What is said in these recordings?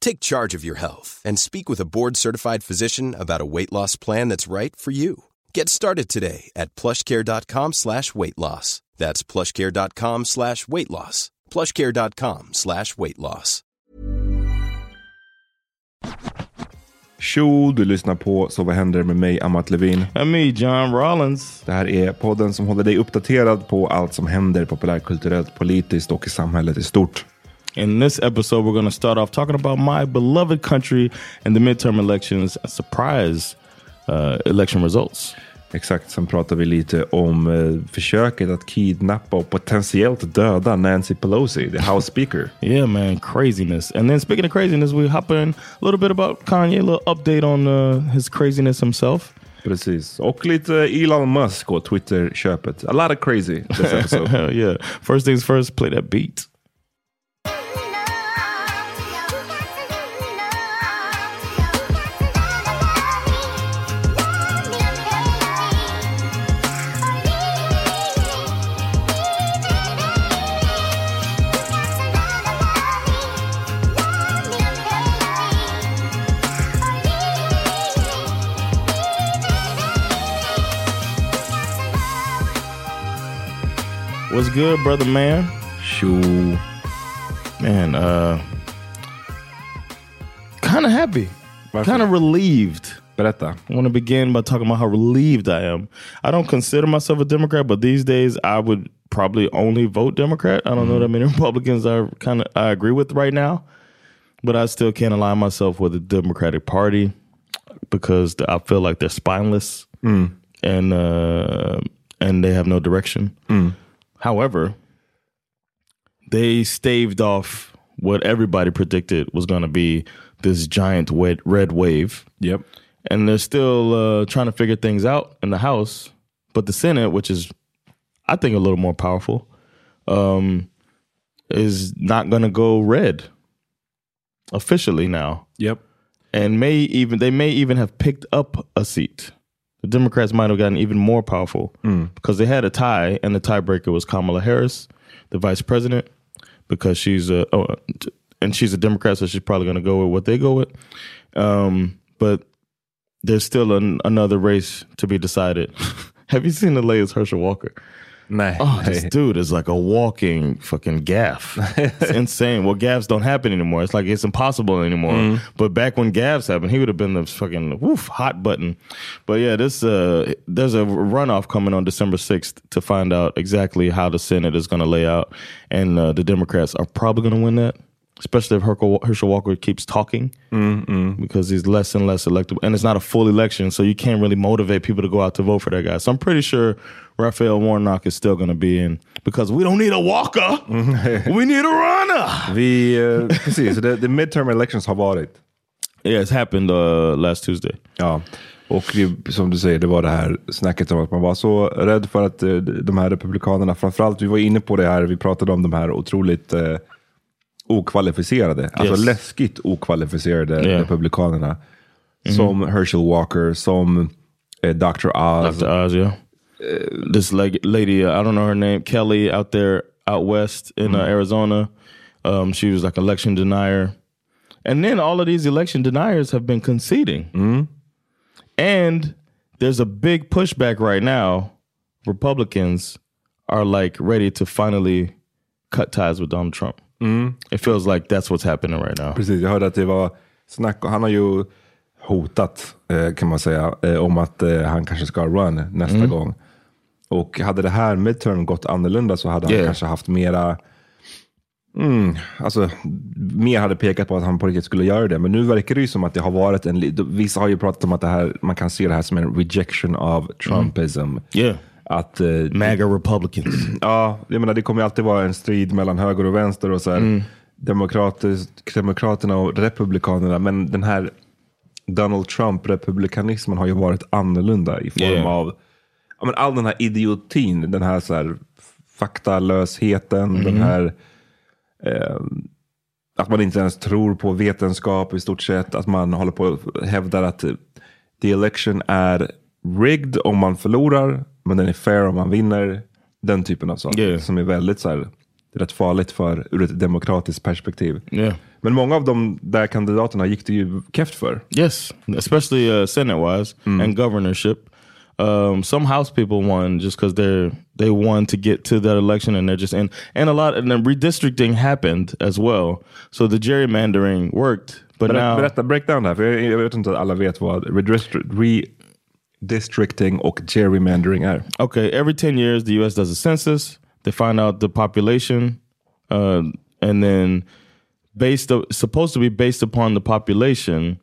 Take charge of your health and speak with a board-certified physician about a weight loss plan that's right for you. Get started today at plushcare.com slash weight loss. That's plushcare.com slash weight loss. plushcare.com slash weight loss. Tjo, du lyssnar på Så vad händer med mig, Amat Levin. And me, John Rollins. Det här är podden som håller dig uppdaterad på allt som händer populärkulturellt, politiskt och i samhället i stort. In this episode, we're going to start off talking about my beloved country and the midterm elections, surprise uh, election results. Exakt, sen pratar vi lite om eh, försöket att kidnappa och potentiellt döda Nancy Pelosi, the House Speaker. Yeah, man, craziness. And then speaking of craziness, we hop in a little bit about Kanye, a little update on uh, his craziness himself. Precis, och lite Elon Musk och Twitter-köpet. A lot of crazy this episode. yeah. First things first, play that beat. What's good, brother man? Shoo. Man, uh kind of happy. Kind of relieved. I want to begin by talking about how relieved I am. I don't consider myself a Democrat, but these days I would probably only vote Democrat. I don't know that many Republicans I kind of I agree with right now, but I still can't align myself with the Democratic Party because I feel like they're spineless and uh, and they have no direction. However, they staved off what everybody predicted was going to be this giant wet red wave Yep. and they're still uh, trying to figure things out in the House. But the Senate, which is, I think, a little more powerful, um, is not going to go red officially now, Yep. and may even they may even have picked up a seat. The Democrats might have gotten even more powerful because they had a tie, and the tiebreaker was Kamala Harris, the vice president, because she's a oh, and she's a Democrat, so she's probably going to go with what they go with. Um, but there's still an, another race to be decided. Have you seen the latest Herschel Walker? Nej. Oh, this dude is like a walking fucking gaff. It's insane. Well, gaffs don't happen anymore. It's like it's impossible anymore. But back when gaffs happened, he would have been the fucking woof hot button. But yeah, this uh, there's a runoff coming on December sixth to find out exactly how the Senate is going to lay out, and uh, the Democrats are probably going to win that. Especially if Herschel, Herschel Walker keeps talking, because he's less and less electable, and it's not a full election, so you can't really motivate people to go out to vote for that guy. So I'm pretty sure Raphael Warnock is still going to be in because we don't need a Walker, we need a runner. Vi, eh, precis, the, the midterm elections har varit. Yeah, it's happened uh, last Tuesday. Ja, och det, som du säger, det var det här snacket om att man var så rädd för att eh, de här republikanerna, framförallt, vi var inne på det här, vi pratade om de här otroligt eh, okvalificerade, alltså Yes. läskigt okvalificerade Yeah. republikanerna. Som Herschel Walker, som eh, Dr. Oz. Dr. Oz, yeah. Uh, this leg- lady, uh, I don't know her name, Kelly, out there out west in uh, Arizona. Um, she was like election denier, and then all of these election deniers have been conceding, and there's a big pushback right now. Republicans are like ready to finally cut ties with Donald Trump. It feels like that's what's happening right now. Precis, jag hörde att det var snack, han har ju hotat eh, kan man säga, eh, om att eh, han kanske ska run nästa gång. Och hade det här midterm gått annorlunda så hade han Yeah. kanske haft mera, mm, alltså mer hade pekat på att han på riktigt skulle göra det. Men nu verkar det ju som att det har varit en, vissa har ju pratat om att det här, man kan se det här som en rejection av Trumpism. Yeah. Att, eh, MAGA Republicans. Ja, jag menar det kommer alltid vara en strid mellan höger och vänster och så här, demokrater, demokraterna och republikanerna. Men den här Donald Trump-republikanismen har ju varit annorlunda i form Yeah. av ja, men all den här idiotin, den här, så här faktalösheten, den här eh, att man inte ens tror på vetenskap i stort sett. Att man håller på och hävdar att the election är rigged om man förlorar, men den är fair om man vinner. Den typen av saker Yeah. som är väldigt så här, rätt farligt för ur ett demokratiskt perspektiv. Yeah. Men många av de där kandidaterna gick det ju keft för. Yes, especially uh, Senate wise and governorship. Um, some House people won just because they're they won to get to that election, and they're just in. And a lot and then redistricting happened as well. So the gerrymandering worked, but Berätta, now berätta breakdown här, för jag, jag vet inte att alla vet vad redistri- redistricting och gerrymandering är. okay, every ten years the U.S. does a census. They find out the population, uh, and then based supposed to be based upon the population,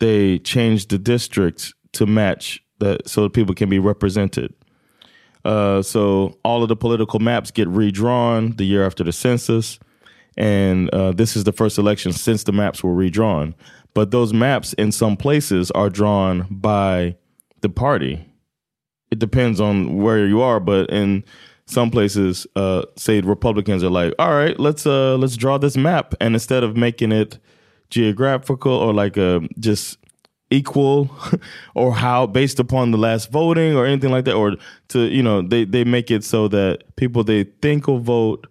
they change the districts to match that so that people can be represented. Uh, so all of the political maps get redrawn the year after the census, and uh, this is the first election since the maps were redrawn. But those maps in some places are drawn by the party. It depends on where you are, but in some places, uh, say Republicans are like, "All right, let's uh, let's draw this map," and instead of making it geographical or like uh, just equal or how based upon the last voting or anything like that or to you know they they make it so that people they think will vote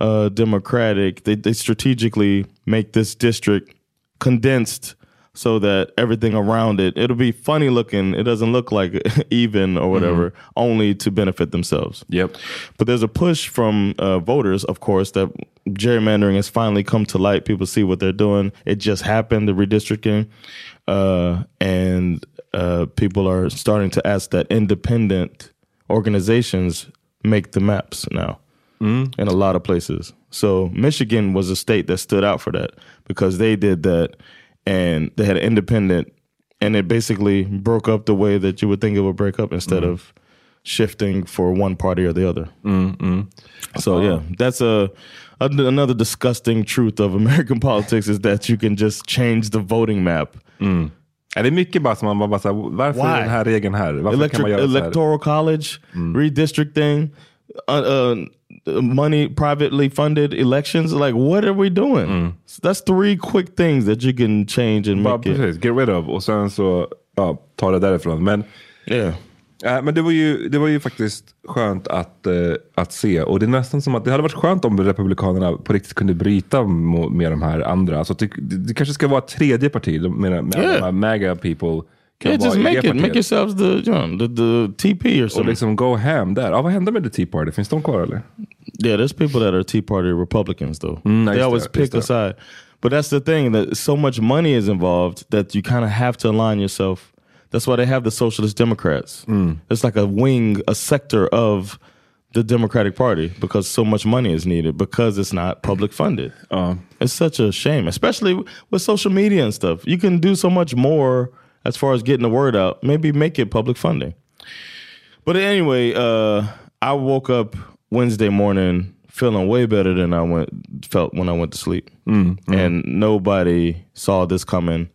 uh democratic they, they strategically make this district condensed so that everything around it it'll be funny looking it doesn't look like even or whatever only to benefit themselves Yep. but there's a push from uh, voters, of course, that gerrymandering has finally come to light. People see what they're doing. It just happened, the redistricting, uh, and uh, people are starting to ask that independent organizations make the maps now in a lot of places. So Michigan was a state that stood out for that because they did that, and they had an independent, and it basically broke up the way that you would think it would break up instead of shifting for one party or the other. So yeah, that's a, a- another disgusting truth of American politics is that you can just change the voting map. Är det mycket bara som man bara, bara så här, varför är den här regeln här? Varför kan man göra electoral college, redistricting, uh, uh, money privately funded elections. Like, what are we doing? So that's three quick things that you can change and make it. precis, get rid of och sen så ja, ta det därifrån. Men, Yeah. äh, men det, var ju, det var ju faktiskt skönt att, eh, att se. Och det är nästan som att det hade varit skönt om Republikanerna på riktigt kunde bryta med de här andra. Alltså, det, det kanske ska vara ett tredje parti med, med de Yeah. här MAGA people. Yeah, just make it. Make yourselves the, you know, the, the TP or Och something. liksom go ham där. Ja, vad hände med The Tea Party? Finns de kvar eller? Yeah, there's people that are Tea Party Republicans though. Mm, they always pick a side. But that's the thing that so much money is involved that you kind of have to align yourself. That's why they have the Socialist Democrats. Mm. It's like a wing, a sector of the Democratic Party because so much money is needed because it's not public funded. It's such a shame, especially with social media and stuff. You can do so much more as far as getting the word out. Maybe make it public funding. But anyway, uh, I woke up Wednesday morning feeling way better than I went felt when I went to sleep, and nobody saw this coming.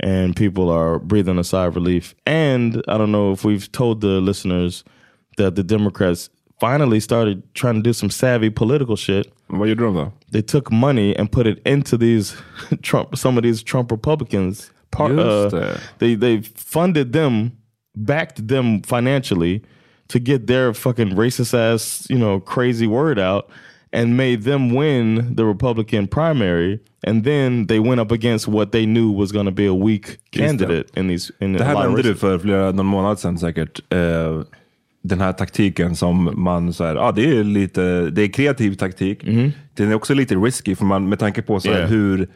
And people are breathing a sigh of relief. And I don't know if we've told the listeners that the Democrats finally started trying to do some savvy political shit. Vad gjorde doing though? They took money and put it into these Trump, some of these Trump Republicans. Part, uh, det. they they funded them backed them financially to get their fucking racist ass, you know, crazy word out and made them win the Republican primary. And then they went up against what they knew was going to be a weak candidate in these. In Det här du races. för flera någon månad sedan säkert. Eh, den här taktiken som man så här, ja det är lite, det är kreativ taktik. Den är också lite risky för man, med tanke på så här. Yeah. hur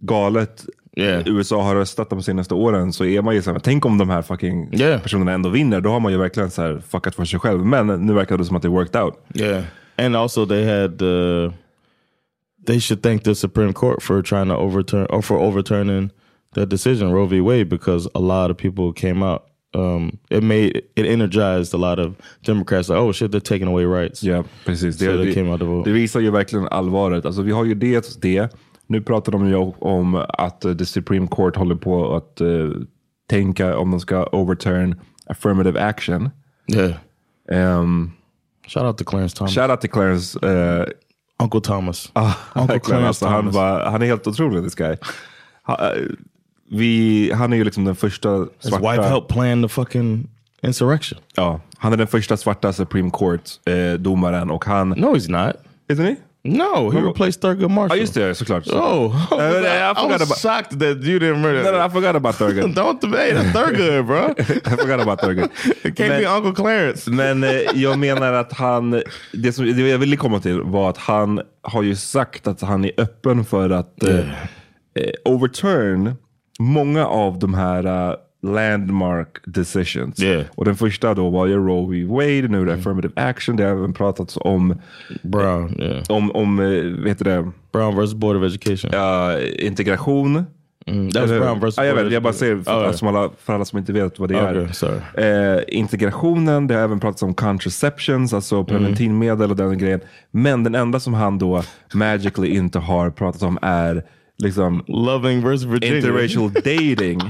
galet Yeah. USA har röstat de senaste åren så är man ju så här, tänk om de här fucking Yeah. personerna ändå vinner. Då har man ju verkligen så här fuckat för sig själv. Men nu verkar det som att det worked out. Yeah, and also they had uh, they should thank the Supreme Court for trying to overturn or for overturning that decision Roe v. Wade because a lot of people came out. Um, it made it energized a lot of Democrats. Like, oh shit, they're taking away rights. Ja, precis. So they came out to vote. det visar ju verkligen allvaret. Alltså, vi har ju det, det. Nu pratar de ju om att uh, the Supreme Court håller på att uh, tänka om de ska overturn affirmative action. Yeah. Um, Shout out to Clarence Thomas, shout out to Clarence. Uh, Uncle Thomas. ah, Uncle Clarence alltså, han, Thomas. var, han är helt otrolig, this guy. Ha, uh, vi, han är ju liksom den första His svarta... wife helped plan the fucking insurrection. Ja, han är den första svarta Supreme Court-domaren och han... No, he's not. Isn't he? No, he No. replaced Thurgood Marshall. Ja, just det, såklart. Oh, Uh, I I forgot was about- shocked that you didn't remember No, no, I forgot about Thurgood. Don't debate it. Thurgood, bro. I forgot about Thurgood. It can't Men- be Uncle Clarence. Men eh, jag menar att han, det, som, det jag ville komma till var att han har ju sagt att han är öppen för att eh, eh, overturn många av de här eh, landmark decisions. Yeah. Och den första då var ju Roe v. Wade, nu är det affirmative action. Det har även pratats om, Brown, yeah. om, om eh, heter det, Brown versus Board of Education. eh, integration. Mm, Eller- Brown versus ja, jag, vet, jag bara säger för, Oh, som alla, för alla som inte vet vad det Okay, är. Eh, integrationen, det har även pratats om contraceptions, alltså preventivmedel och den grejen. Men den enda som han då magically inte har pratat om är liksom Loving versus Virginia. interracial dating.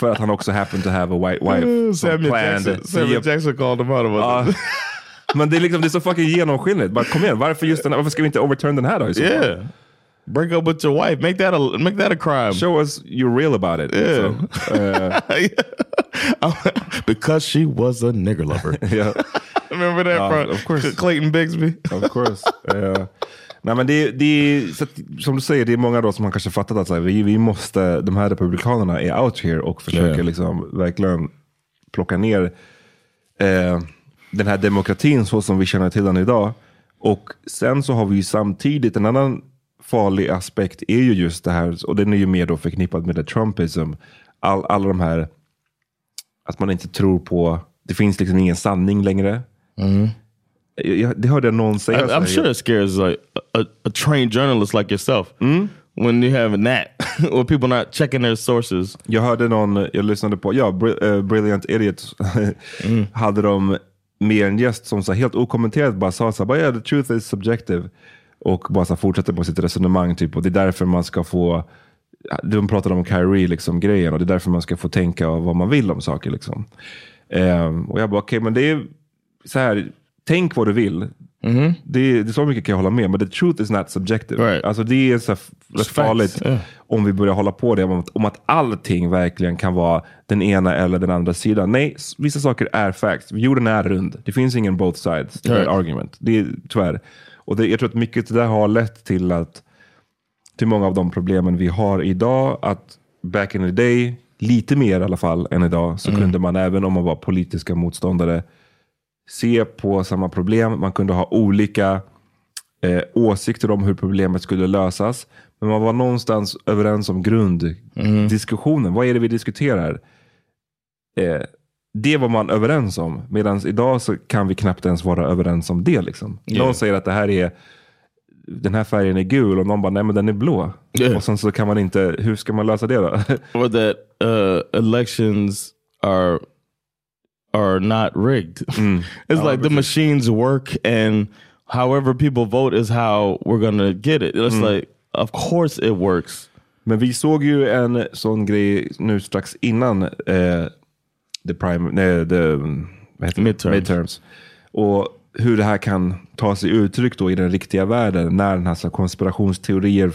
För att han också happen to have a white wife. som Samuel. Jackson, Samuel Jackson called him out about that. Men det är, liksom, det är så fucking genomskinligt. Bara, kom igen, varför, just den, varför ska vi inte overturn den här då? så fall? Yeah. Break up with your wife. Make that a make that a crime. Show us you're real about it. Yeah. Så, eh, because she was a nigger lover. ja. Remember that Uh, of course. Clayton Bigsby? Of course. Eh, nej men det, det, så att, som du säger, det är många då som har kanske fattat att så här, vi, vi måste, de här republikanerna är out here och försöker Yeah. liksom verkligen plocka ner eh, den här demokratin så som vi känner till den idag. Och sen så har vi ju samtidigt en annan farlig aspekt är ju just det här, och den är ju mer då förknippad med the Trumpism. All, alla de här, att man inte tror på, det finns liksom ingen sanning längre. Jag, det hörde jag någon säga. I'm sure it scares like a, a trained journalist like yourself when you have that, or people not checking their sources. Jag hörde någon, jag lyssnade på, ja, eh, Brilliant Idiot, hade de med en gäst som så helt okommenterat bara sa så här, yeah, the truth is subjective. Och bara så här, fortsatte på sitt resonemang typ, och det är därför man ska få, de pratade om Kyrie liksom grejen och det är därför man ska få tänka vad man vill om saker liksom. Ehm, och jag bara, okej men det är så här, tänk vad du vill. Det, det är så mycket kan jag hålla med, men the truth is not subjective. Right. Alltså det är så rätt farligt yeah. om vi börjar hålla på det om att, om att allting verkligen kan vara den ena eller den andra sidan. Nej, vissa saker är facts. Jorden är rund. Det finns ingen both sides to Right. that argument. Det är tyvärr. Och det, jag tror att mycket det där har lett till att till många av de problemen vi har idag. Att back in the day, lite mer i alla fall än idag, så kunde man även om man var politiska motståndare se på samma problem. Man kunde ha olika eh, åsikter om hur problemet skulle lösas. Men man var någonstans överens om grunddiskussionen. Vad är det vi diskuterar? Eh, det var man överens om. Medan idag så kan vi knappt ens vara överens om det. Liksom. Yeah. Någon säger att det här är den här färgen är gul och någon bara, nej men den är blå. Yeah. Och sen så kan man inte, hur ska man lösa det då? or that uh, elections are are not rigged. it's like the machines work, and however people vote is how we're gonna get it. It's like, of course, it works. Men vi såg ju en sån grej nu strax innan eh, the prime, nej, the, vad heter? Midterms. midterms. Och hur det här kan ta sig uttryck då i den riktiga världen när den här så konspirationsteorier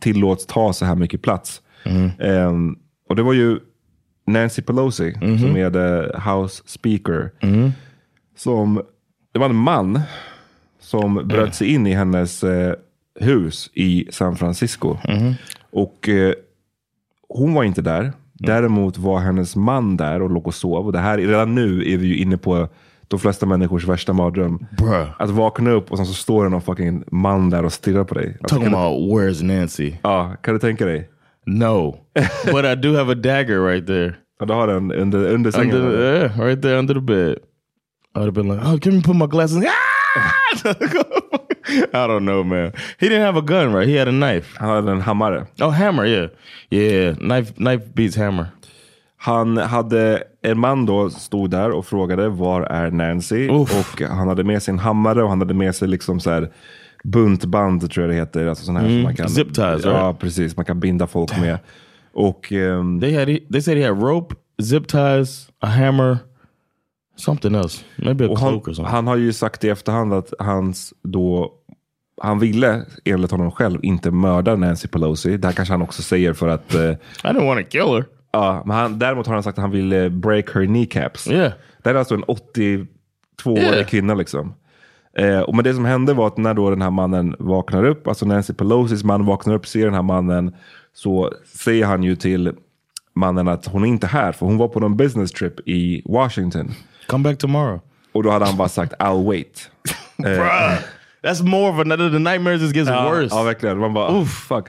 tillåts ta så här mycket plats. Ehm, och det var ju Nancy Pelosi, som är the House Speaker. Som, det var en man som bröt sig in i hennes eh, hus i San Francisco. Och eh, hon var inte där. Däremot var hennes man där och låg och sov. Och det här, redan nu är vi ju inne på de flesta människors värsta mardröm. Bruh. Att vakna upp och sen så står det någon fucking man där och stirrar på dig. Alltså, Talking about where's Nancy? ja, kan du tänka dig? No. but I do have a dagger right there. Ja, du har den under, under sängen. Under yeah, right there under the bed. I'd have been like, oh, can you put my glasses? Ah! I don't know, man. He didn't have a gun, right? He had a knife. Han hade en hammare. Oh, hammer, yeah. Yeah, knife knife beats hammer. Han hade, en man då stod där och frågade var är Nancy? Uff. Och han hade med sig en hammare och han hade med sig liksom så här buntband tror jag det heter. Alltså sån här som man kan, Zip ties, Ja, right? precis. Man kan binda folk med. Och ehm, They had they said he had rope, zip ties, a hammer, something else. Maybe a Och han, cloak or something. han har ju sagt i efterhand att hans då, han ville enligt honom själv inte mörda Nancy Pelosi. Det här kanske han också säger för att, eh, I didn't want to kill her. ja, men han, däremot har han sagt att han ville break her kneecaps. Yeah. Det här är alltså en 82-årig Yeah. kvinna liksom. Eh, och men det som hände var att när då den här mannen vaknar upp, alltså Nancy Pelosis man vaknar upp, ser den här mannen, så säger han ju till mannen att hon är inte här, för hon var på någon business trip i Washington. Come back tomorrow. Och då hade han bara sagt I'll wait. Bruh. That's more of another. The nightmares just gets Ja, worse. ja verkligen. Man bara, oh, fuck.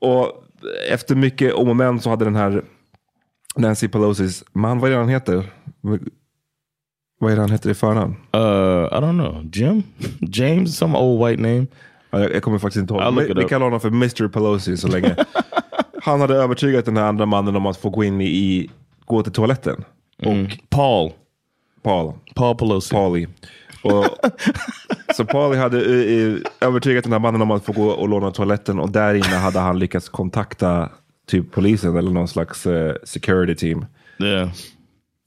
Och efter mycket om och men så hade den här Nancy Pelosis man, vad är det han heter? Vad är det han heter i förnamn? Uh, I don't know. Jim? James? Some old white name. Ja, Jag, jag kommer faktiskt inte ihåg. Vi, vi kallar honom för Mr Pelosi så länge. han hade övertygat den här andra mannen om att få gå in i, gå till toaletten. Och Paul. Paul. Paul Pelosi. Paulie. Och, så Paulie hade eh, eh, övertygat den här mannen om att få gå och låna toaletten och där inne hade han lyckats kontakta typ polisen eller någon slags eh, security team. Yeah.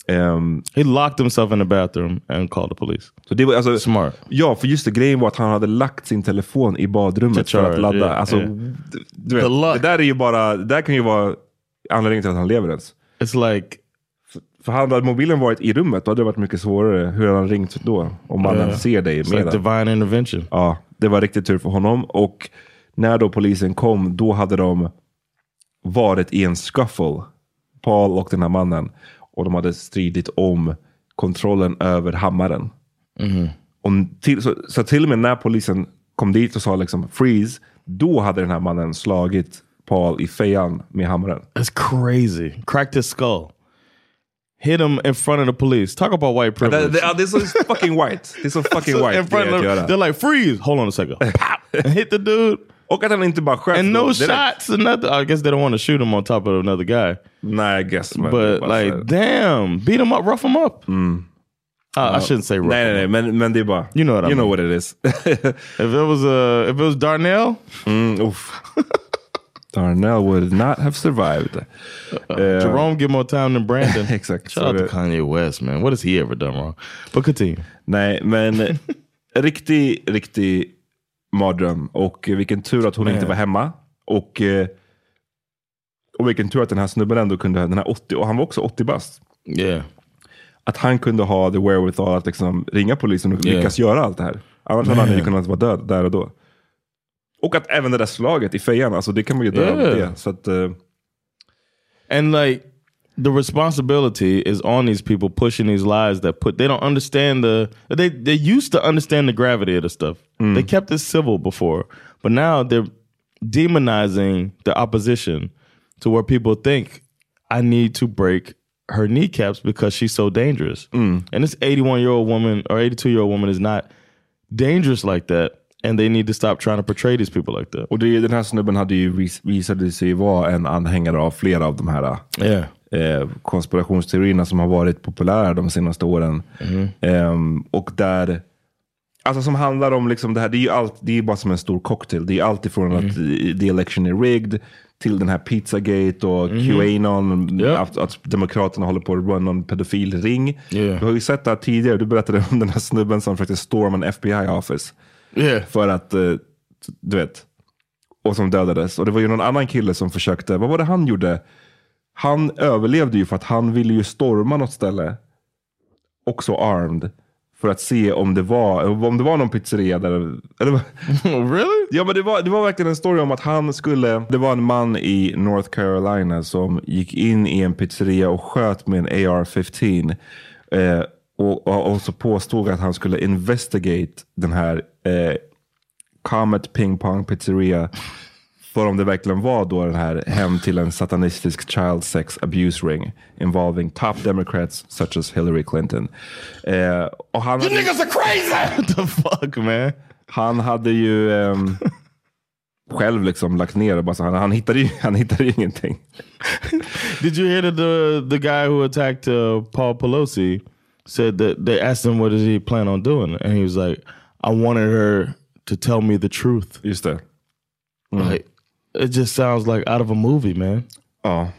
Ehm, He locked himself in the bathroom and called the police. så det var, alltså, Smart. Ja, för just det, grejen var att han hade lagt sin telefon i badrummet To för att charge, ladda. yeah, alltså, yeah. Du vet, det där är ju bara, det där kan ju vara anledningen till att han lever ens. It's like För hade mobilen varit i rummet, då hade det varit mycket svårare. Hur hade han ringt då? Om mannen Yeah. ser dig it's med like den. divine intervention. Ja, det var riktigt tur för honom. Och när då polisen kom, då hade de varit i en scuffle. Paul och den här mannen. Och de hade stridit om kontrollen över hammaren. Om till, så, så till och med när polisen kom dit och sa liksom freeze, då hade den här mannen slagit Paul i fejan med hammaren. That's crazy. Cracked his skull. Hit him in front of the police. Talk about white privilege. det, ja, det är så fucking white. Är så fucking white. in front of they're like, freeze! Hold on a second. Pop! And hit the dude. Och att han inte bara sköt. And no direkt. shots and nothing. I guess they don't want to shoot him on top of another guy. Nej, I guess. But like, här. damn, beat him up, rough him up. Uh, I shouldn't say rough. Nej, nej, men, men det är bara... You know what I you know what it is. If it was uh, if it was Darnell, mm, uff. Darnell would not have survived. Eh, Jerome get more time than Brandon. Exakt. Shout out to Kanye West, man. What has he ever done wrong? But continue. Nej, men riktig, riktig mardröm. Och vilken tur att hon inte var hemma. Och, eh, och vilken tur att den här snubben ändå kunde, den här 80, och han var också 80 bast. Yeah. Att han kunde ha the wherewithal att liksom ringa polisen och Yeah. lyckas göra allt det här. Annars hade han ju kunnat vara död där och då. Och att även det där slaget i fejan, alltså det kan man ju dö Yeah. det. Så att, eh, And like the responsibility is on these people pushing these lies that put they don't understand the they they used to understand the gravity of the stuff. They kept it civil before, but now they're demonizing the opposition to where people think I need to break her kneecaps because she's so dangerous. And this 81 year old woman or 82 year old woman is not dangerous like that. And they need to stop trying to portray these people like that. och det, den här snubben hade ju vis, visade sig vara en anhängare av flera av de här Yeah. eh, konspirationsteorierna som har varit populära de senaste åren. Ehm, och där, alltså som handlar om liksom det här, det är ju allt, det är bara som en stor cocktail. Det är allt ifrån att eh, the election är rigged till den här Pizzagate och Qanon, Ja. att, att Demokraterna håller på att run någon pedofilring. Ja. Du har ju sett det här tidigare, du berättade om den här snubben som försökte storma en FBI office. Yeah. För att, eh, du vet, och som dödades. Och det var ju någon annan kille som försökte, vad var det han gjorde? Han överlevde ju för att han ville ju storma något ställe. Också armed. För att se om det var, om det var någon pizzeria där. Eller, really? Ja men det var, det var verkligen en story om att han skulle, det var en man i North Carolina som gick in i en pizzeria och sköt med en AR-15. Eh, och, och, och så påstod att han skulle investigate den här eh, Comet Ping Pong Pizzeria. För om det verkligen var då den här hem till en satanistisk child sex abuse ring involving top democrats such as Hillary Clinton. Eh, och han You hade- niggas are crazy! What the fuck man? han hade ju ehm, själv liksom lagt ner det. Bara så han, han, hittade ju, han hittade ju ingenting. Did you hear that the the guy who attacked uh, Paul Pelosi said that they asked him what does he plan on doing, and he was like, "I wanted her to tell me the truth." Just det. Like, it just sounds like out of a movie, man. Ja.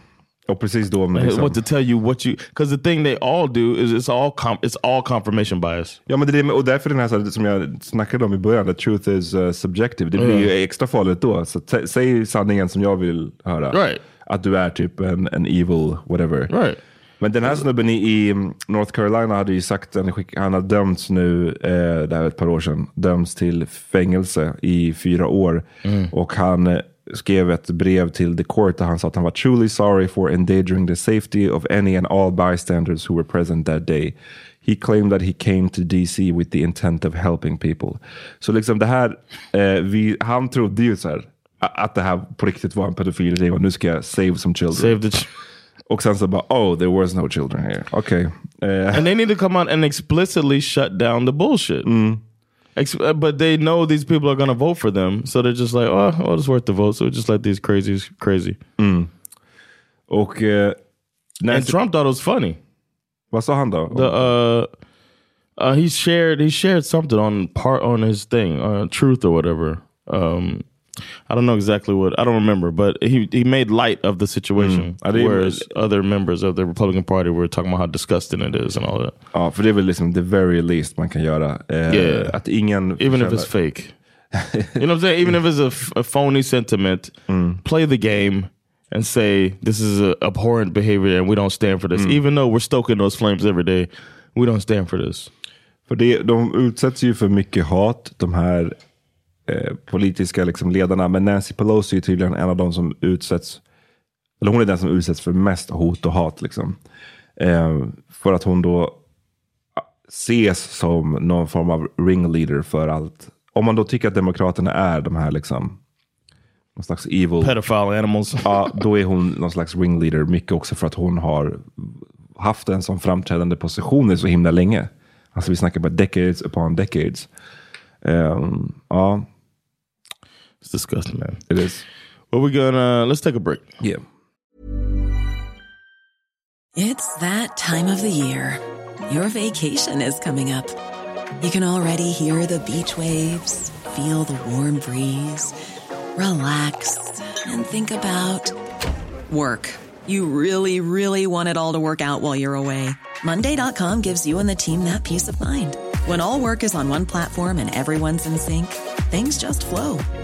Och precis då med liksom, What to tell you what you because the thing they all do is it's all com- it's all confirmation bias. Ja men det är och därför den här som jag snackade om i början, the truth is uh, subjective. Det blir ju extra farligt då. Så säg sanningen som jag vill höra. Right. Att du är typ en, en evil whatever. Right. Men den här snubben i, i North Carolina hade ju sagt, han, har dömts nu, eh, det här är ett par år sedan, dömts till fängelse i fyra år. Och han eh, skrev ett brev till the court där han sa att han var truly sorry for endangering the safety of any and all bystanders who were present that day. He claimed that he came to DC with the intent of helping people. Så liksom det här, eh, vi, han trodde ju så här, att det här på riktigt var en pedofilring och nu ska jag save some children. Save the. Ch- Och sen så bara, oh there was no children here. Okej. Eh, and they need to come out and explicitly shut down the bullshit. Uh, but they know these people are going to vote for them, so they're just like, oh, well, it's worth the vote. So just let these crazies crazy. och eh, And Trump thought it was funny. vad sa han då? The uh, uh, he shared he shared something on part on his thing, uh, truth or whatever. Um, I don't know exactly what I don't remember, but he he made light of the situation, mm. I didn't- whereas other members of the Republican Party were talking about how disgusting it is and all that. ja, för det är väl liksom the very least man kan göra. Eh, Yeah. Att ingen... even if it's fake. you know what I'm saying? Even if it's a, f- a phony sentiment, mm. play the game and say this is a abhorrent behavior and we don't stand for this. Mm. Even though we're stoking those flames every day, we don't stand for this. För det, de utsätts ju för mycket hat, de här eh, politiska liksom, ledarna. Men Nancy Pelosi är tydligen en av de som utsätts, eller hon är den som utsätts för mest hot och hat. Liksom. Eh, för att hon då ses som någon form av ringleader för allt. Om man då tycker att Demokraterna är de här liksom, någon slags evil. Pedophile animals. Ja, då är hon någon slags ringleader. Mycket också för att hon har haft en sån framträdande position i så himla länge. Alltså vi snackar bara decades upon decades. Ehm, ja, It's disgusting, man. it is. Well, we're gonna let's take a break. Yeah. It's that time of the year. Your vacation is coming up. You can already hear the beach waves, feel the warm breeze, relax, and think about work. You really, really want it all to work out while you're away. Monday.com gives you and the team that peace of mind. When all work is on one platform and everyone's in sync, things just flow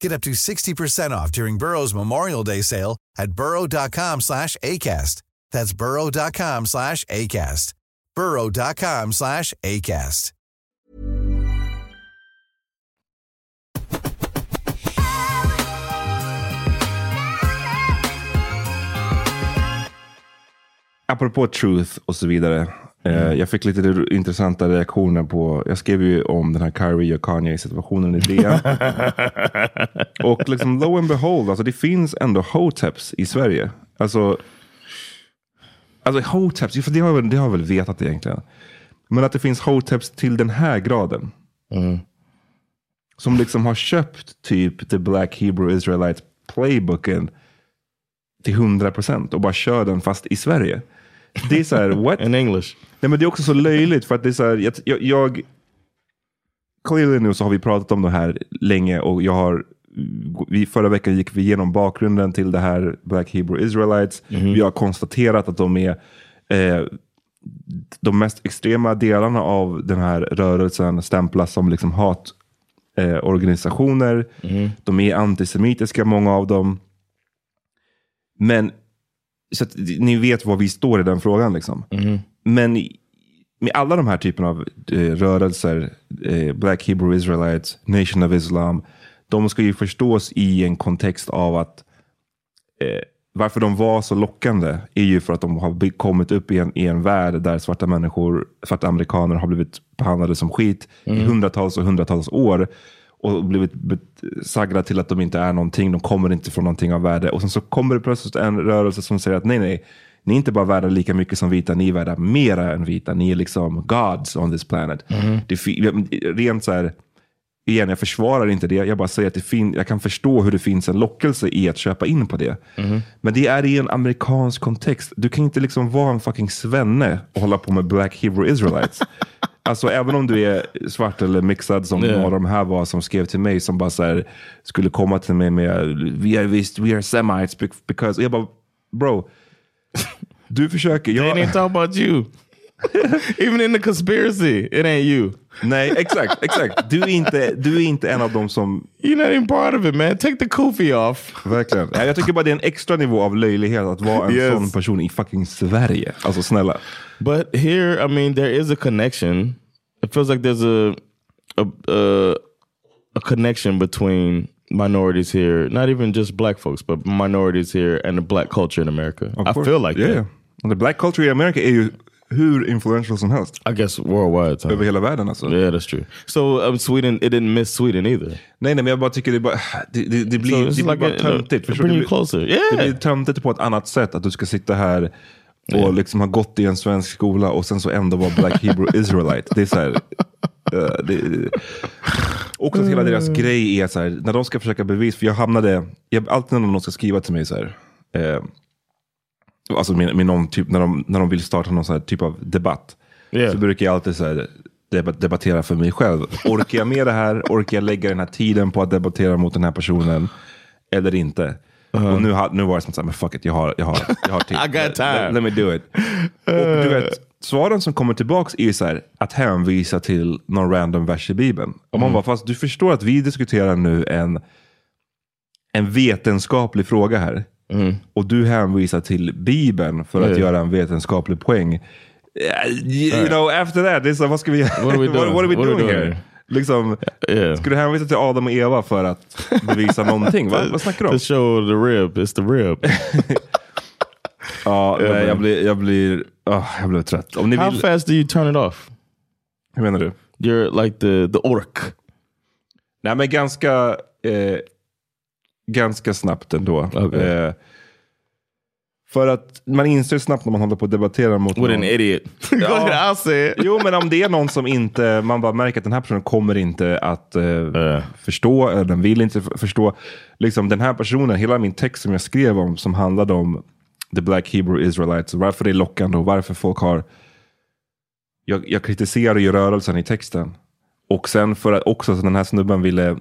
Get up to 60% off during Burrow's Memorial Day sale at burrow.com slash ACAST. That's burrow.com slash ACAST. burrow.com slash ACAST. Apropå truth och så vidare. Eh, Jag fick lite intressanta reaktioner på, jag skrev ju om den här Kyrie och Kanye situationen i DN. och liksom lo and behold, alltså det finns ändå hoteps i Sverige. Alltså, alltså hoteps, för det har, jag väl, det har jag väl vetat egentligen. Men att det finns hoteps till den här graden. Som liksom har köpt typ The Black Hebrew Israelite playbooken till 100% och bara kör den fast i Sverige. Det är så här, what? In English. Nej, men det är också så löjligt för att det är så här, jag, jag, jag Clearly nu så har vi pratat om det här länge och jag har vi, förra veckan gick vi igenom bakgrunden till det här Black Hebrew Israelites. Vi har konstaterat att de är eh, de mest extrema delarna av den här rörelsen stämplas som liksom hatorganisationer. Eh, organisationer. De är antisemitiska, många av dem. Men så att ni vet var vi står i den frågan. Liksom. Men i- med alla de här typerna av eh, rörelser, eh, Black Hebrew Israelites, Nation of Islam, de ska ju förstås i en kontext av att eh, varför de var så lockande är ju för att de har kommit upp i en, i en värld där svarta människor, svarta amerikaner har blivit behandlade som skit i hundratals och hundratals år och blivit sagda till att de inte är någonting, de kommer inte från någonting av värde. Och sen så kommer det plötsligt en rörelse som säger att nej, nej, ni är inte bara värda lika mycket som vita, ni är värda mera än vita. Ni är liksom gods on this planet. Det fi- rent så här, igen, jag försvarar inte det. Jag bara säger att det fin- jag kan förstå hur det finns en lockelse i att köpa in på det. Men det är i en amerikansk kontext. Du kan inte liksom vara en fucking svenne och hålla på med Black Hebrew Israelites. Alltså även om du är svart eller mixad som Yeah. några av de här var som skrev till mig som bara så här, skulle komma till mig med vi är visst, we are semites bec- because. Och jag bara, bro. Du försöker. Jag, ain't talking about you. Even in the conspiracy, it ain't you. nej, exakt. exakt. Du, är inte, du är inte en av dem som You're not even part of it, man. Take the kufi off. Verkligen. Jag tycker bara det är en extra nivå av löjlighet att vara en Yes. sån person i fucking Sverige. Alltså snälla. But here, I mean, there is a connection. It feels like there's a a a, a connection between minorities here, not even just black folks, but minorities here and the black culture in America. I feel like yeah, that. The black culture in America är ju hur influential som helst. I guess worldwide. Tom. Över hela världen alltså. Yeah, that's true. So um, Sweden, it didn't miss Sweden either. Nej, nej, men jag bara tycker det, bara, det, det, det blir, So det blir like bara töntigt. Det Yeah. blir töntigt på ett annat sätt. Att du ska sitta här och liksom ha gått i en svensk skola och sen så ändå vara Black Hebrew Israelite. Det är så här, eh, det, också att hela deras grej är så här, när de ska försöka bevisa, för jag hamnade, jag, alltid när någon ska skriva till mig så här, eh, alltså med, med någon typ, när de, när de vill starta någon så här typ av debatt, Yeah. så brukar jag alltid så här, debat- debattera för mig själv. Orkar jag med det här? Orkar jag lägga den här tiden på att debattera mot den här personen? Eller inte? Och nu, ha- nu var det som så här, men fuck it, jag har, jag har, jag har tid. I got time. Let, let me do it. Och du vet, svaren som kommer tillbaks är så här, att hänvisa till någon random vers i Bibeln. Och man bara, fast du förstår att vi diskuterar nu en, en vetenskaplig fråga här. Och du hänvisar till Bibeln för att Yeah. göra en vetenskaplig poäng. Eh, You know, after that, här, vad ska vi we what, what What are we doing here? here? Liksom, Yeah. Ska du hänvisa till Adam och Eva för att bevisa någonting? Va? Vad snackar du om? To show the rib, it's the rib. Ja, nej, man. jag blir, jag blir, ah, jag blev trött. Om ni How vill, fast do you turn it off? hur menar du? You're like the the orc. Nej, men ganska, eh, ganska snabbt ändå. Okej. Eh, för att man inser snabbt när man håller på att debattera mot What an någon. idiot. I'll say it. Jo, men om det är någon som inte, man bara märker att den här personen kommer inte att eh, Eh. förstå, eller den vill inte förstå. Liksom den här personen, hela min text som jag skrev om, som handlade om the black Hebrew Israelites, varför det är lockande och varför folk har... Jag, jag kritiserar ju rörelsen i texten. Och sen för att också så den här snubben ville,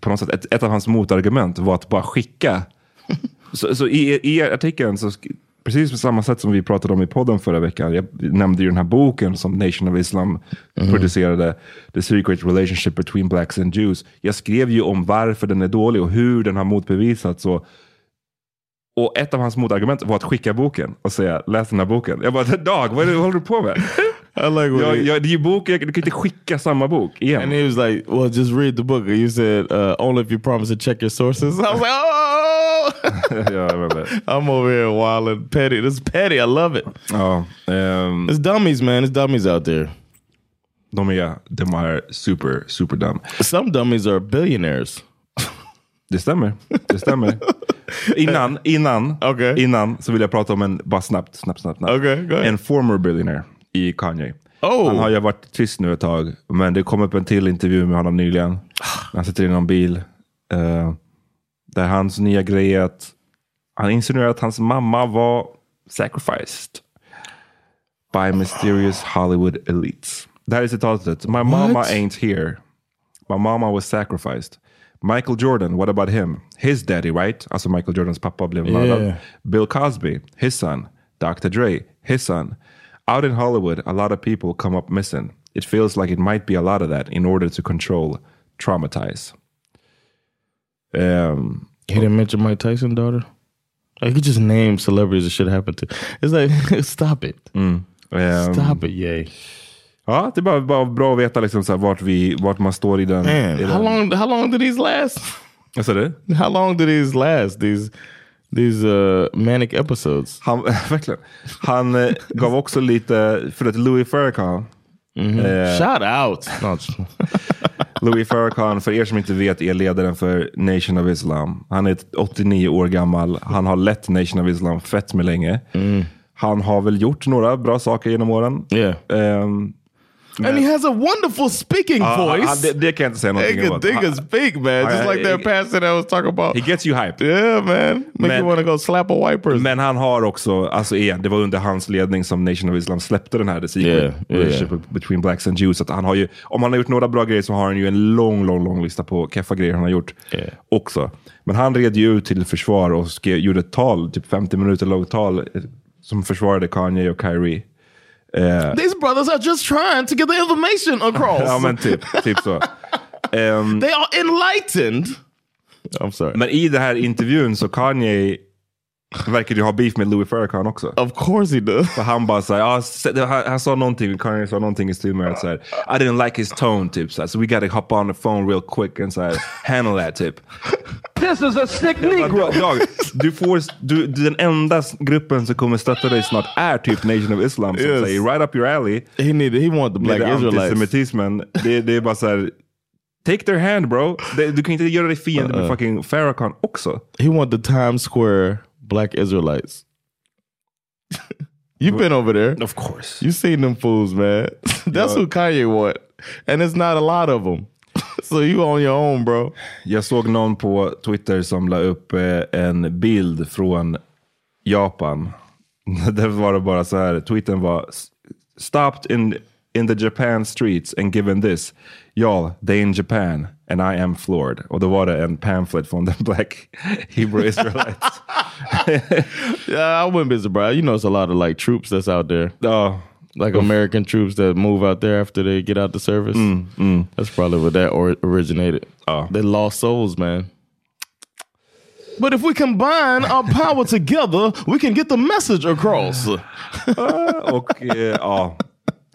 på något sätt, ett, ett av hans motargument var att bara skicka. så så i, i artikeln, så precis på samma sätt som vi pratade om i podden förra veckan, jag nämnde ju den här boken som Nation of Islam producerade, The Secret Relationship Between Blacks and Jews. Jag skrev ju om varför den är dålig och hur den har motbevisats. Och, och ett av hans motargument var att skicka boken och säga läs den här boken. Jag bara, Dag, vad, är det, vad håller du på med? I like what jag, jag, det är ju boken, du kan inte skicka samma bok igen. And he was like, "Well, just read the book." You said, uh, "Only if you promise to check your sources." I was like, "Oh, jag vet inte. I'm over here wild and petty. This is petty. I love it. Ja, ehm, It's dummies, man. It's dummies out there. de, är, de är super, super dumb. Some dummies are billionaires. Det stämmer. Det stämmer. innan, innan, okay. innan så vill jag prata om en, bara snabbt, snabbt, snabbt. snabbt. Ahead. En former billionaire i Kanye. Oh. Han har ju varit tyst nu ett tag, men det kom upp en till intervju med honom nyligen. Han sitter i någon bil. Uh, där hans nya grej är att han insinuerar att hans mamma var sacrificed by mysterious Hollywood elites. Det här är citatet. My mama ain't here. My mama was sacrificed. Michael Jordan, what about him? His daddy, right? Alltså Michael Jordans pappa blev mördad. Yeah. Bill Cosby, his son. Dr. Dre, his son. Out in Hollywood, a lot of people come up missing. It feels like it might be a lot of that in order to control, traumatize. Um, He didn't mention Mike Tyson's daughter. I could just name celebrities that shit happened to. It's like stop it. um, Stop it, yay. Ja, det är bara, bara bra att veta liksom så här, vart, vi, vart man står i den. Man, i how long how long did these last? Vad sa du? How long did these last? These these uh manic episodes. Han, verkligen. Han eh, gav också lite, för att Louis Farrakhan, eh, Shout out. Louis Farrakhan, för er som inte vet, är ledaren för Nation of Islam. Han är 89 år gammal. Han har lett Nation of Islam fett med länge. Han har väl gjort några bra saker genom åren. yeah. Ehm, And he has a wonderful speaking ja, han- voice. det, det kan jag inte säga någonting om. he can speak, man. Just I- like that I- pastor that I was talking about. He gets you hype. yeah, man. Make Man- you want to go slap a white person. Men han har också, alltså igen, det var under hans ledning som Nation of Islam släppte den här The Secret Yeah, yeah, Relationship Between Blacks and Jews. Att han har ju, om han har gjort några bra grejer så har han ju en lång, lång, lång lista på keffa grejer han har gjort Yeah. också. Men han red ju ut till försvar och skrev, gjorde ett tal, typ 50 minuter långt tal, eh, som försvarade Kanye och Kyrie. Eh, These brothers are just trying to get the information across. ja men typ, typ så. Ehm, They are enlightened. I'm sorry. men i den här intervjun så Kanye verkar ju ha beef med Louis Farrakhan också. Of course he does. För han bara såhär, ah, han, han sa någonting, Kanye sa någonting i stil med att såhär, I didn't like his tone typ, såhär, so we gotta hop on the phone real quick and såhär, handle that typ. This is a sick Negro. Dag, du får, du, den enda gruppen som kommer stötta dig snart är typ Nation of Islam som Yes. säger right up your alley. He needed. He wanted the Med black det Israelites. antisemitismen. Det, det är bara såhär, take their hand bro. Du kan inte göra dig fiende med fucking Farrakhan också. He wanted the Times Square black Israelites. You've been over there. Of course. You seen them fools, man. That's who Kanye want, and it's not a lot of them. so you on your own, bro. Jag såg någon på Twitter som la upp eh, en bild från Japan. Där var det bara så här, tweeten var Stopped in, in the Japan streets and given this. Y'all, they in Japan and I am floored. Och då var det en pamphlet från the Black Hebrew Israelites. Yeah, I wouldn't be surprised. You know, it's a lot of like troops that's out there, Ja, like American troops that move out there after they get out the service. That's probably where that or- originated. Oh. They lost souls, man. But if we combine our power together, we can get the message across. och eh, ja.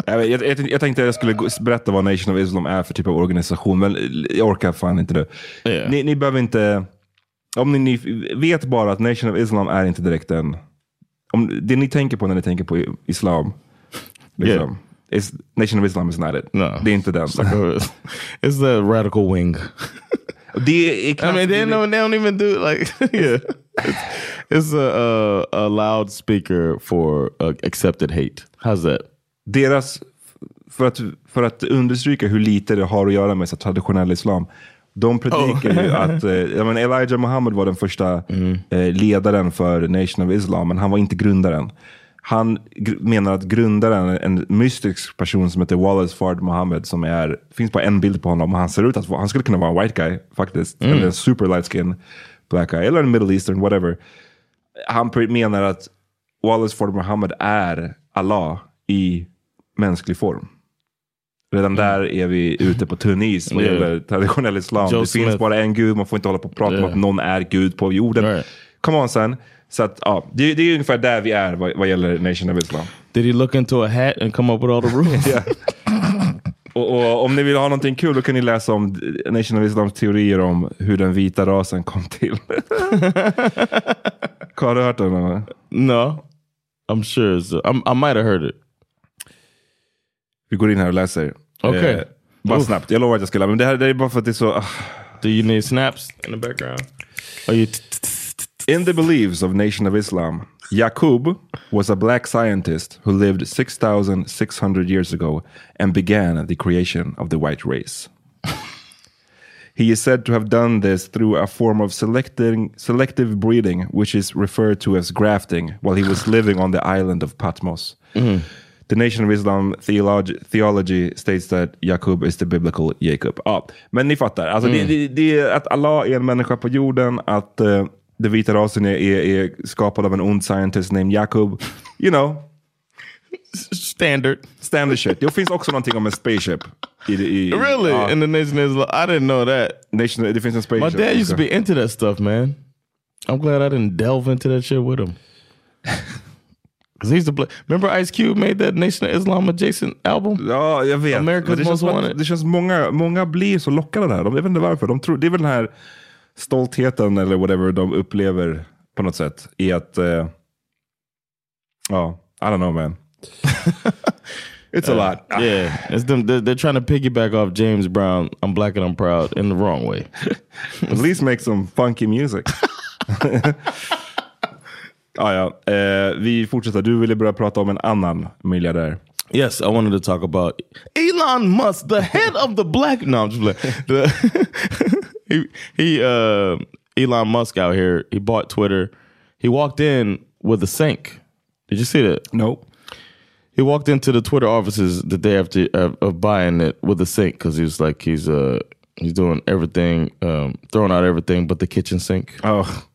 Jag, jag, jag, tänkte jag skulle berätta vad Nation of Islam är för typ av organisation, men jag orkar fan inte det. Yeah. Ni, ni behöver inte... Om ni, ni vet bara att Nation of Islam är inte direkt en... Om, det ni tänker på när ni tänker på islam, liksom, is, Nation of Islam is not it. No. Det är inte den. It's, it's the radical wing. det är I mean, they don't, they don't even do like yeah. It's, it's a, a a loudspeaker for uh, accepted hate. How's that? Deras, för att, för att understryka hur lite det har att göra med så traditionell islam. De predikar ju att eh, menar, Elijah Muhammad var den första eh, ledaren för Nation of Islam, men han var inte grundaren. Han menar att grundaren är en mystisk person som heter Wallace Fard Muhammad som är, finns bara en bild på honom han ser ut att han skulle kunna vara en white guy faktiskt. Eller en super light skin black guy, eller en middle eastern, whatever. Han menar att Wallace Ford Muhammad är Allah i mänsklig form. Redan där är vi ute på tunn is vad Yeah. gäller traditionell islam. Joe det finns Smith. bara en gud, man får inte hålla på och prata om Yeah. att någon är gud på jorden. Right. Come on sen. Så att, ja, det, det är ungefär där vi är vad, vad gäller Nation of Islam. Did he look into a hat and come up with all the rules? Yeah. Och, och om ni vill ha någonting kul då kan ni läsa om Nation of Islams teorier om hur den vita rasen kom till. har du hört den? No, I'm sure. I'm, I might have heard it. Vi går in här och läser. Okej. Eh, bara Oof. snabbt, jag lovar att jag ska lära men det här det är bara för att det är så... ah. Do you need snaps in the background? Are you In the beliefs of Nation of Islam, Yaqub was a black scientist who lived 6,600 years ago and began the creation of the white race. He is said to have done this through a form of selecting, selective breeding, which is referred to as grafting, while he was living on the island of Patmos. The Nation of Islam theology, theology states that Jacob is the biblical Jacob. Ja, men ni fattar, alltså det, det, det är att Allah är en människa på jorden, att uh, den vita rasen är, är, är skapad av en ond scientist named Jacob. You know, standard? standard shit. Det finns också någonting om en spaceship. I, i, Really? ja, In the Nation of Islam? I didn't know that. nation, det finns en My spaceship. dad used to be into that stuff, man. I'm glad I didn't delve into that shit with him. Cause he used to. Remember Ice Cube made that Nation of Islam adjacent album? Ja, jag vet. America's Men det, känns Most som att, Wanted. det känns många, många blir så lockade där. De, jag vet inte varför. De tror, det är väl den här stoltheten eller whatever de upplever på något sätt. I att, eh, ja, I don't know man. It's a lot. Yeah, it's them. They're, they're trying to piggyback off James Brown. I'm black and I'm proud in the wrong way. At least make some funky music. ah, ja. eh, vi fortsätter. Du ville börja prata om en annan miljardär. Yes, I wanted to talk about Elon Musk, the head of the black. No, I'm just playing. He, he uh, Elon Musk out here. He bought Twitter. He walked in with a sink. Did you see that? Nope. He walked into the Twitter offices the day after uh, of buying it with a sink because he was like he's uh he's doing everything, um, throwing out everything but the kitchen sink. Oh,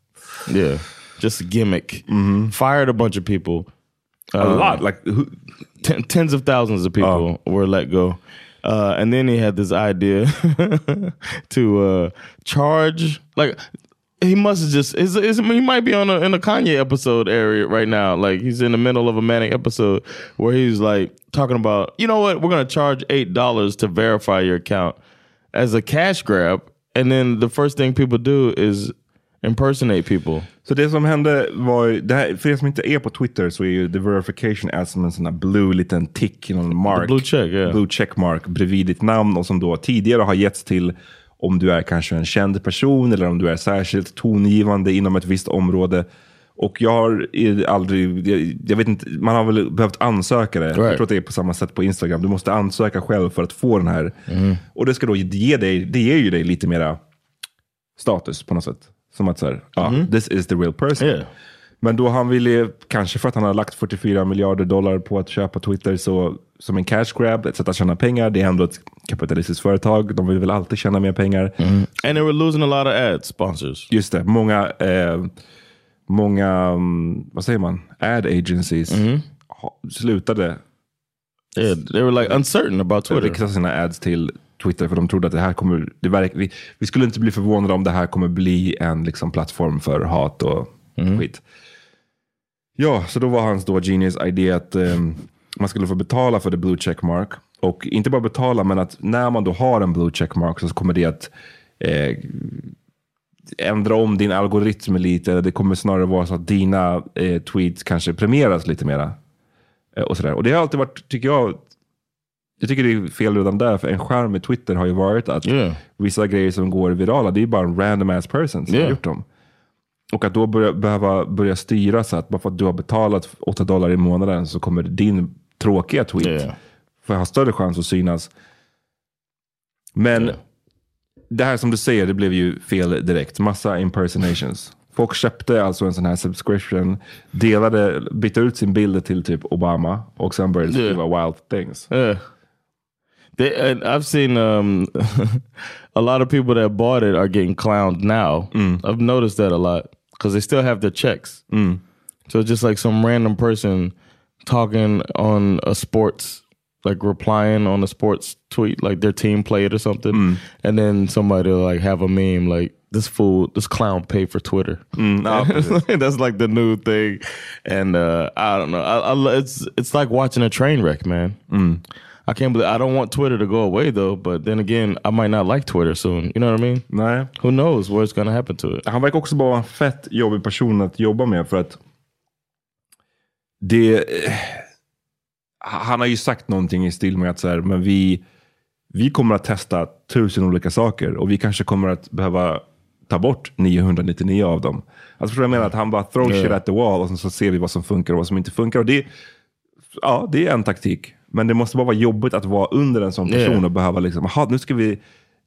Yeah, just a gimmick. Fired a bunch of people. a Uh, lot. Like, who, ten, tens of thousands of people were let go. Uh, and then he had this idea to uh, charge, like, he must have just, is, is, he might be on a, in a Kanye episode area right now. Like, he's in the middle of a manic episode where he's like talking about, you know what, we're going to charge $8 to verify your account as a cash grab. And then the first thing people do is impersonate people. Så det som hände var, det här, för er som inte är på Twitter så är ju the verification as som en sån här blue liten tick, någon mark. The blue check, yeah. Blue check mark bredvid ditt namn och som då tidigare har getts till om du är kanske en känd person eller om du är särskilt tongivande inom ett visst område. Och jag har aldrig, jag, jag vet inte, man har väl behövt ansöka det. Jag Right. tror att det är på samma sätt på Instagram. Du måste ansöka själv för att få den här. Mm. Och det ska då ge dig, det ger ju dig lite mera status på något sätt. Som att så här, ah, this is the real person. Yeah. Men då han ville, kanske för att han har lagt 44 miljarder dollar på att köpa Twitter, så som en cash grab, ett sätt att tjäna pengar. Det är ändå ett kapitalistiskt företag. De vill väl alltid tjäna mer pengar. And they were losing a lot of ad sponsors. Just det, många, eh, många, mm, vad säger man, ad agencies ha, slutade Yeah, they were like uncertain about Twitter. rikta sina ads till Twitter för de trodde att det här kommer, det verk, vi, vi skulle inte bli förvånade om det här kommer bli en liksom, plattform för hat och skit. Ja, så då var hans då genius idé att ehm, man skulle få betala för the blue check mark. Och inte bara betala, men att när man då har en blue check mark så kommer det att eh, ändra om din algoritm lite. Det kommer snarare vara så att dina eh, tweets kanske premieras lite mera. Eh, och, sådär. och det har alltid varit, tycker jag, jag tycker det är fel redan där, för en skärm med Twitter har ju varit att Yeah. vissa grejer som går virala, det är bara en random ass person som Yeah. har gjort dem. Och att då börja, behöva börja styra så att bara för att du har betalat 8 dollar i månaden så kommer din tråkiga tweet Yeah. få ha större chans att synas. Men Yeah. det här som du säger, det blev ju fel direkt. Massa impersonations. Folk köpte alltså en sån här subscription, delade, bytte ut sin bild till typ Obama och sen började skriva wild things. They, and I've seen um, a lot of people that bought it are getting clowned now. Mm. I've noticed that a lot because they still have their checks. Mm. So it's just like some random person talking on a sports, like replying on a sports tweet, like their team played or something, mm. and then somebody will like have a meme like this fool, this clown paid for Twitter. precis. That's like the new thing, and uh, I don't know. I, I, it's it's like watching a train wreck, man. I can't believe I don't want Twitter to go away though. But then again, I might not like Twitter soon. You know what I mean? Nej. Who knows what's gonna happen to it? Han verkar också bara vara en fett jobbig person att jobba med för att det... eh, Han har ju sagt någonting i stil med att så här, men vi, vi kommer att testa tusen olika saker och vi kanske kommer att behöva ta bort 999 av dem. Alltså vad jag menar? Att han bara throw Ja. shit at the wall och så ser vi vad som funkar och vad som inte funkar. Och det, ja, det är en taktik. Men det måste bara vara jobbigt att vara under en sån person Yeah. och behöva liksom, aha, nu ska vi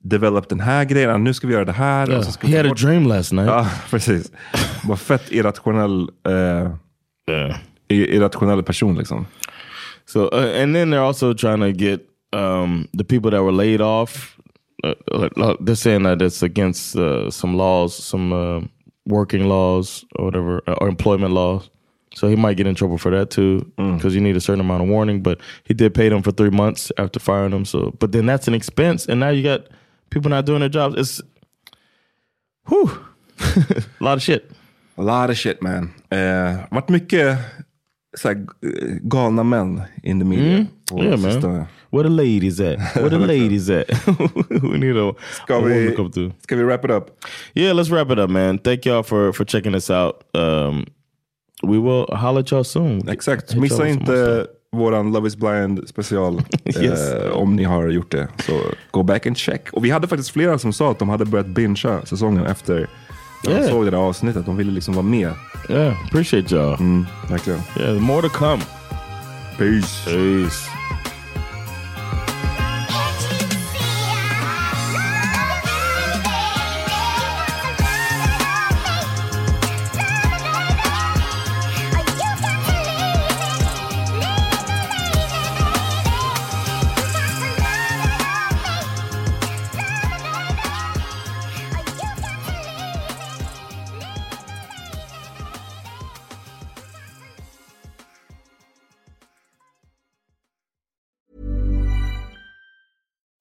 develop den här grejen, nu ska vi göra det här. Och så ska He had a bort- dream last night. Ja, precis. Bara fett irrationell, eh, Yeah. irrationell person liksom. So, uh, and then they're also trying to get um, the people that were laid off. Uh, uh, they're saying that it's against uh, some laws, some uh, working laws or whatever, uh, or employment laws. So he might get in trouble for that too, because you need a certain amount of warning. But he did pay them for three months after firing them. So, but then that's an expense, and now you got people not doing their jobs. It's whew, a lot of shit. A lot of shit man. Eh, varit mycket så här, eh, galna män in the media. på Yeah, man. Where the ladies at? Where the ladies at? we need a, Ska a woman to come through. ska vi wrap it up? Yeah, let's wrap it up, man. Thank y'all for for checking us out. Um, we will holler at y'all soon. Exakt. Missa inte våran Love is blind special Yes. eh, om ni har gjort det. Så go back and check. Och vi hade faktiskt flera som sa att de hade börjat bingea säsongen efter när de Yeah. såg det där avsnittet. De ville liksom vara med. Yeah, appreciate y'all. Mm, verkligen. Yeah, more to come. Peace. Peace.